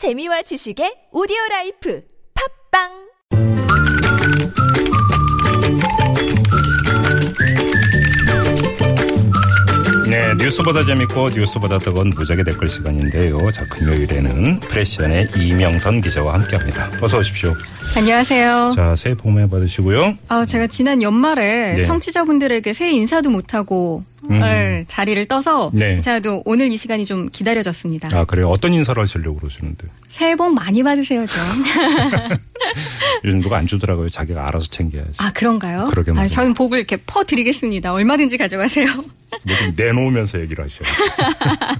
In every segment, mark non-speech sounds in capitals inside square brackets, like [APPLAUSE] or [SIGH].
재미와 지식의 오디오 라이프. 팟빵 뉴스보다 재밌고 뉴스보다 뜨거운 무적의 댓글 시간인데요. 자, 금요일에는 프레시안의 이명선 기자와 함께합니다. 어서 오십시오. 안녕하세요. 자, 새해 복 많이 받으시고요. 아, 제가 지난 연말에 네. 청취자분들에게 새해 인사도 못하고 음. 네, 자리를 떠서 네. 제가 또 오늘 이 시간이 좀 기다려졌습니다. 아, 그래요? 어떤 인사를 하시려고 그러시는데? 새해 복 많이 받으세요, 좀. [LAUGHS] 요즘 누가 안 주더라고요. 자기가 알아서 챙겨야지. 아, 그런가요? 그러게 아. 저는 복을 이렇게 퍼 드리겠습니다. 얼마든지 가져가세요. 뭐좀 내놓으면서 얘기를 하셔요. [LAUGHS]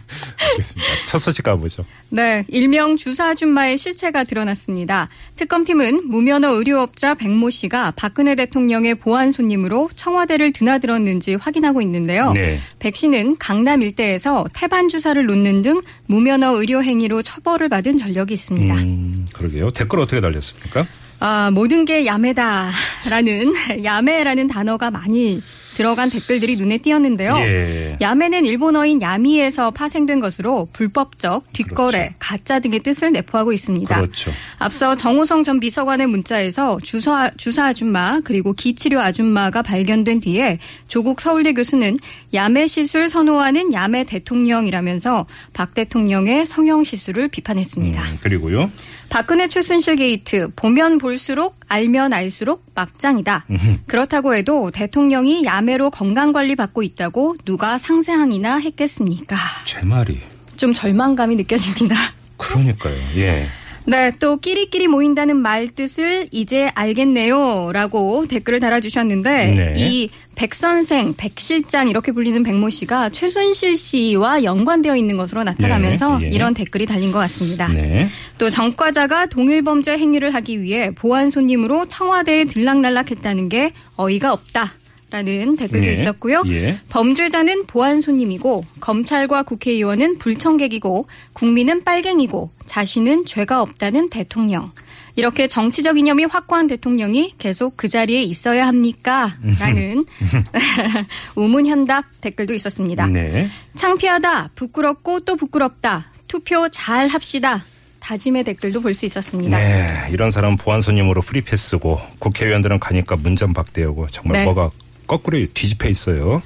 알겠습니다. 첫 소식 가보죠. 네, 일명 주사 아줌마의 실체가 드러났습니다. 특검팀은 무면허 의료업자 백모 씨가 박근혜 대통령의 보안 손님으로 청와대를 드나들었는지 확인하고 있는데요. 네. 백 씨는 강남 일대에서 태반 주사를 놓는 등 무면허 의료 행위로 처벌을 받은 전력이 있습니다. 음, 그러게요. 댓글 어떻게 달렸습니까? 아, 모든 게 야매다라는 [LAUGHS] 야매라는 단어가 많이 들어간 댓글들이 눈에 띄었는데요. 예. 야매는 일본어인 야미에서 파생된 것으로 불법적, 뒷거래, 그렇죠. 가짜 등의 뜻을 내포하고 있습니다. 그렇죠. 앞서 정호성 전 비서관의 문자에서 주사, 주사 아줌마 그리고 기치료 아줌마가 발견된 뒤에 조국 서울대 교수는 야매 시술 선호하는 야매 대통령이라면서 박 대통령의 성형 시술을 비판했습니다. 음, 그리고요. 박근혜 최순실 게이트 보면 볼수록 알면 알수록 막장이다. 그렇다고 해도 대통령이 야매로 건강관리 받고 있다고 누가 상상이나 했겠습니까? 제 말이. 좀 절망감이 느껴집니다. 그러니까요. 예. 네, 또 끼리끼리 모인다는 말 뜻을 이제 알겠네요. 라고 댓글을 달아주셨는데, 네. 이 백 선생, 백 실장 이렇게 불리는 백모 씨가 최순실 씨와 연관되어 있는 것으로 나타나면서 네, 예. 이런 댓글이 달린 것 같습니다. 네. 또 전과자가 동일 범죄 행위를 하기 위해 보안 손님으로 청와대에 들락날락했다는 게 어이가 없다. 라는 댓글도 예. 있었고요. 예. 범죄자는 보안 손님이고 검찰과 국회의원은 불청객이고 국민은 빨갱이고 자신은 죄가 없다는 대통령. 이렇게 정치적 이념이 확고한 대통령이 계속 그 자리에 있어야 합니까? 라는 [LAUGHS] 우문 현답 댓글도 있었습니다. 네. 창피하다, 부끄럽고 또 부끄럽다, 투표 잘 합시다. 다짐의 댓글도 볼 수 있었습니다. 네, 이런 사람 보안 손님으로 프리패스고 국회의원들은 가니까 문전 박대하고 정말 네. 뭐가 거꾸로 뒤집혀 있어요.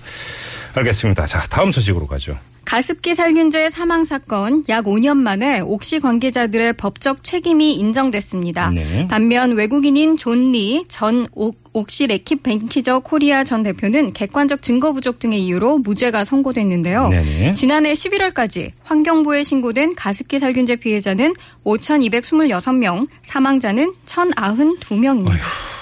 알겠습니다. 자, 다음 소식으로 가죠. 가습기 살균제 사망 사건 약 5년 만에 옥시 관계자들의 법적 책임이 인정됐습니다. 네. 반면 외국인인 존 리 전 옥시 레킷벤키저 코리아 전 대표는 객관적 증거 부족 등의 이유로 무죄가 선고됐는데요. 네네. 지난해 11월까지 환경부에 신고된 가습기 살균제 피해자는 5,226명, 사망자는 1,092명입니다.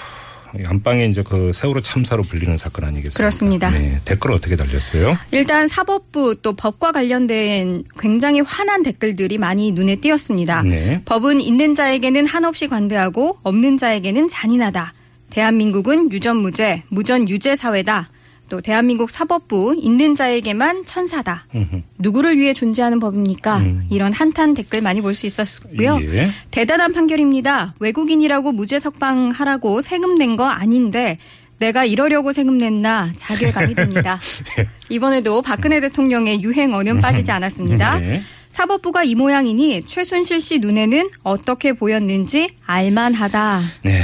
안방에 이제 그 세월호 참사로 불리는 사건 아니겠습니까? 그렇습니다. 네, 댓글 어떻게 달렸어요? 일단 사법부 또 법과 관련된 굉장히 화난 댓글들이 많이 눈에 띄었습니다. 네. 법은 있는 자에게는 한없이 관대하고 없는 자에게는 잔인하다. 대한민국은 유전무죄, 무전유죄 사회다. 또 대한민국 사법부 있는 자에게만 천사다. 음흠. 누구를 위해 존재하는 법입니까? 음. 이런 한탄 댓글 많이 볼 수 있었고요. 예. 대단한 판결입니다. 외국인이라고 무죄 석방하라고 세금 낸 거 아닌데 내가 이러려고 세금 냈나 자괴감이 듭니다. [LAUGHS] 네. 이번에도 박근혜 대통령의 유행어는 빠지지 않았습니다. 네. 사법부가 이 모양이니 최순실 씨 눈에는 어떻게 보였는지 알만하다. 네.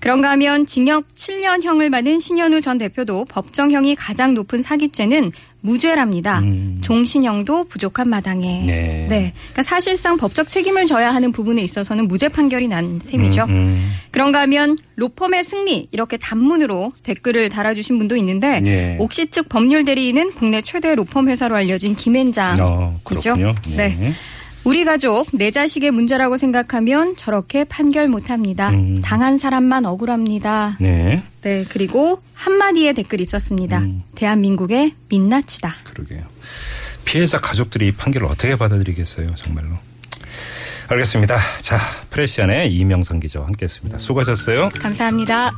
그런가 하면 징역 7년형을 받은 신현우 전 대표도 법정형이 가장 높은 사기죄는 무죄랍니다. 음. 종신형도 부족한 마당에. 네. 그러니까 사실상 법적 책임을 져야 하는 부분에 있어서는 무죄 판결이 난 셈이죠. 음, 음. 그런가 하면 로펌의 승리 이렇게 단문으로 댓글을 달아주신 분도 있는데 예. 옥시 측 법률 대리인은 국내 최대 로펌 회사로 알려진 김앤장이죠. 어, 그렇군요. 네. 우리 가족 내 자식의 문제라고 생각하면 저렇게 판결 못합니다. 음. 당한 사람만 억울합니다. 네. 네 그리고 한마디의 댓글이 있었습니다. 음. 대한민국의 민낯이다. 그러게요. 피해자 가족들이 이 판결을 어떻게 받아들이겠어요, 정말로. 알겠습니다. 자, 프레시안의 이명선 기자와 함께했습니다. 수고하셨어요. 감사합니다.